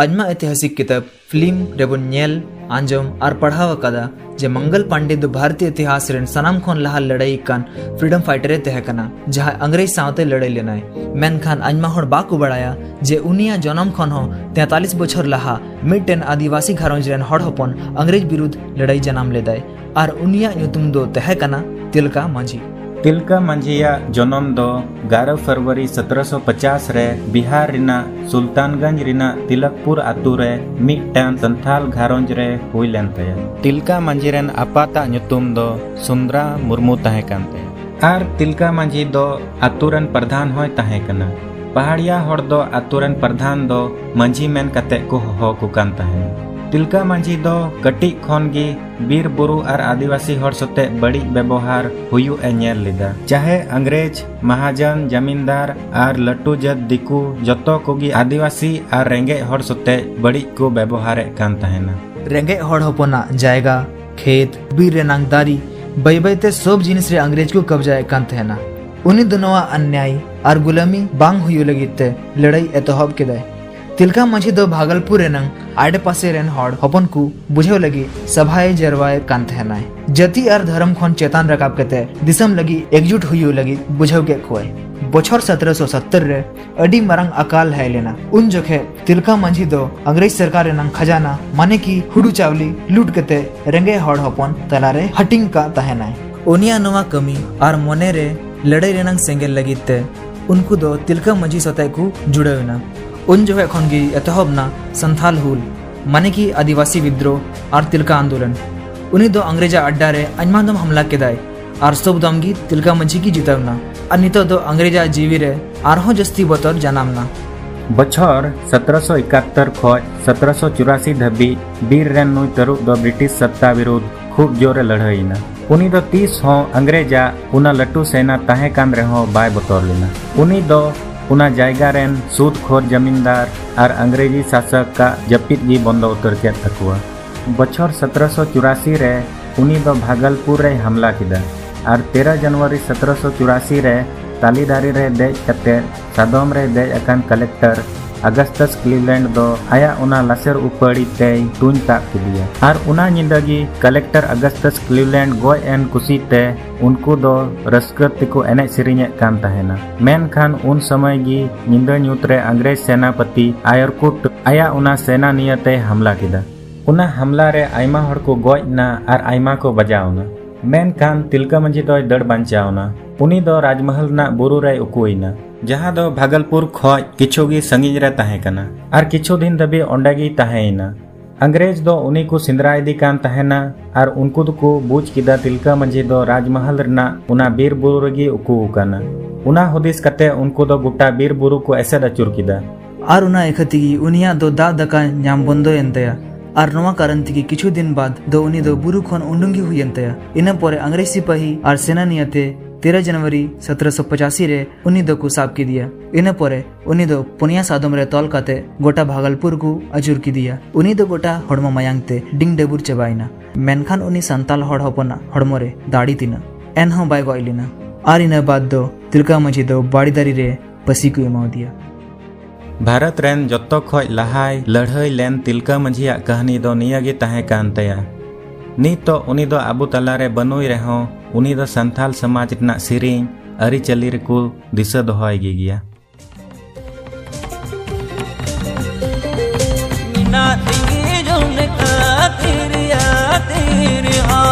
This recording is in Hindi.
आजमा ऐतिहासिक किताब फ़िल्म रेबुनल आंजम और पढ़ाव कदा जे मंगल पांडे दो भारतीय इतिहास रेन सनाम खोन लहा लड़ाई कान फ्रीडम फाइटर तहकना जहाँ अंग्रेज़ सावते लड़ाई लेना मैन खान अजमा हर बाकु बड़ाया जे उनिया जन्म खोन हो तैतालीस बछर लहा मिटेन आदिवासी घरों रेन हड़हपन अंग्रेज़ विरुद्ध लड़ाई जनाम लेदाय और उनिया तहकना तिलका मांझी तिलका मांझिया जन्म दो गारह फरवरी सत्रह सौ पचास रे बिहार रिना सुल्तानगंज रिना तिलकपुर आतु रे मिट्टन संथाल घारंज रे हुई लेन ते तिलका मांझी रेन आपाता नुतुम दो सुंदरा मुर्मू तहे कानते आर तिलका मांझी दो आतुरन प्रधान होय तहे कना पहाड़िया हड़ दो आतुरन प्रधान दो मांझी मेन कते को हो को कान तहे तिलका मंझी दो कटी खन गी बीर बुरु और आदिवासी हर सते बड़ी व्यवहार हुयु ए नेल लिदा चाहे अंग्रेज़ महाजन जमींदार और लट्टू जत दिकु जतो कोगी आदिवासी और रेंगे हर सते बड़ी को व्यवहार कान तहेना रेंगे हड़ हपना जायगा खेत बीर रेनांग दारी बई बईते सब जिनिस रे अंग्रेज़ को कब्जा कान तहेना उन्हीं दोनों अन्याय और गुलामी बांग हुई लगिते लड़ाई एतहब केदाय तिलका माझी दो भागलपुर रेनंग आडे पासे रेन हड़, हपन को बुझे लगी, सभाए जरवाए कान तहनाय जति और धर्म खन चेतान रकाब केते, दिसम लगी एकजुट हुई लगी बुझे के खोए। बछर 1770 रे, अडी मरंग अकाल है लेना। उन जोखे तिलका मंझी दो अंग्रेज़ सरकार रेनंग खजाना, माने की हुडू चावली, लूट केते रेंगे हड़ हपन, तलारे हटिंग का तहनाय ओनिया नवा कमी और मोने रे, लड़ाई रेनंग सेंगेल लगिते उनको दो तिलका मंझी सतह को जुड़े उन जो गी एतहबना संथाल हुल माने की आदिवासी विद्रोह और तिलका आंदोलन। उन्हीं दो अंग्रेजा अड्डा रे अजमादम हमला केदाय और सब दम गी तिलका मंझी की जितवना और नितो दो अंग्रेजा जीवी रे आरहो जस्ती बतर जनामना। बछर 1771 खoj 1784 धबी बीर रेन नुई तरुक दो ब्रिटिश सत्ता विरुद्ध खूब जोरे लड़ाईना उनी दो तीस हो अंग्रेजा उना लट्टू सेना तहे कान रहो बाय बतौर लेना। उनी दो उना जायगा रेन सूद खोर जमींदार और अंग्रेज़ी शासक का जपित गी बंद उतर के तकुआ बछर सत्रह रे उनी दो भागलपुर रे हमला किदा? और 13 जनवरी सत्रह रे तालीदारी रे दे कते सादम रे दे अकान कलेक्टर ᱟᱜᱟᱥᱴᱟᱥ ᱠᱞᱤᱞᱮᱱᱰ ᱫᱚ ᱟᱭᱟᱜ ᱚᱱᱟ ᱞᱟᱥᱮᱨ ᱩᱯᱟᱹᱲᱤ ᱛᱮᱭ ᱛᱩᱧ ᱠᱟᱜ ᱠᱮᱫᱮᱭᱟ ᱟᱨ ᱚᱱᱟ ᱧᱤᱫᱟᱹ ᱜᱮ ᱠᱟᱞᱮᱠᱴᱟᱨ ᱟᱜᱟᱥᱴᱟᱥ ᱠᱞᱤᱞᱮᱱᱰ ᱜᱚᱡ ᱮᱱ ᱠᱩᱥᱤᱛᱮ ᱩᱱᱠᱩ ᱫᱚ ᱨᱟᱹᱥᱠᱟᱹ ᱛᱮᱠᱚ ᱮᱱᱮᱡ ᱥᱮᱨᱮᱧᱮᱫ ᱠᱟᱱ ᱛᱟᱦᱮᱱᱟ ᱢᱮᱱᱠᱷᱟᱱ ᱩᱱ ᱥᱚᱢᱚᱭ ᱜᱮ ᱧᱤᱫᱟᱹ ᱧᱩᱛᱨᱮ ᱟᱝᱜᱨᱮᱡᱽ ᱥᱮᱱᱟᱯᱟᱛᱤ ᱟᱭᱟᱨᱠᱩᱴ ᱟᱭᱟᱜ ᱚᱱᱟ ᱥᱮᱱᱟ ᱱᱤᱭᱟᱹᱛᱮᱭ ᱦᱟᱢᱞᱟ ᱠᱮᱫᱟ ᱚᱱᱟ ᱦᱟᱢᱞᱟ ᱨᱮ ᱟᱭᱢᱟ ᱦᱚᱲ ᱠᱚ ᱜᱚᱡ ᱱᱟ ᱟᱨ ᱟᱭᱢᱟ ᱠᱚ ᱵᱟᱡᱟᱣ ᱱᱟ खान तिलका मंजी दो दड़ बांचावना उनी दो राजमहल ना बुरु रे उकुइना जहाँ दो भागलपुर खoj किछु गी संगिज रे तहे कना और किछु दिन दबी ओंडे गी तहेना अंग्रेज दो उनी को सिंदरा इदी कान तहेना और उनको को बुझ किदा तिलका मंझी दो राजमहल रना उना बीर बुरु रगी उकु उकाना उना हुदिस कते उनको दो गुटा बीर बुरु को ऐसे दचुर किदा और उना एखतिगी उनिया दो दा दका ᱧᱟᱢ बंदो एंतया और नवा कारण तिगी किछु दिन बाद दो उनी दो बुरु खन उंडुंगी हुई एंतया इना परे अंग्रेज़ सिपाही और सेना नियते तेरह जनवरी सत्रह सौ पचासी रे उन्नी दो को साब की दिया। इन परे उन्नी दो पुनिया सादम रे तौल काते गोटा भागलपुर को अजूर की दिया। उन्नी दो गोटा हड़मो मयांग ते डिंग डेबुर चबाइना मेनखान उन्नी संताल हड़ हपना, हड़मो रे दाड़ी तिना। एन हो बाय गइलिना आर इन बाद दो तिलका मझी दो बाड़ी दारी रे पसी को एमाव भारत रेन खoj लहाय लड़ाई लेन तिलका मंझिया कहानी दो निया गे तहे कान तया नीत तो उनी दो आबू तलारे बनुई रहो समाज रना सिरिंग अरिचली को दिशा दोहय गिया तेरी हासी का आहे दाई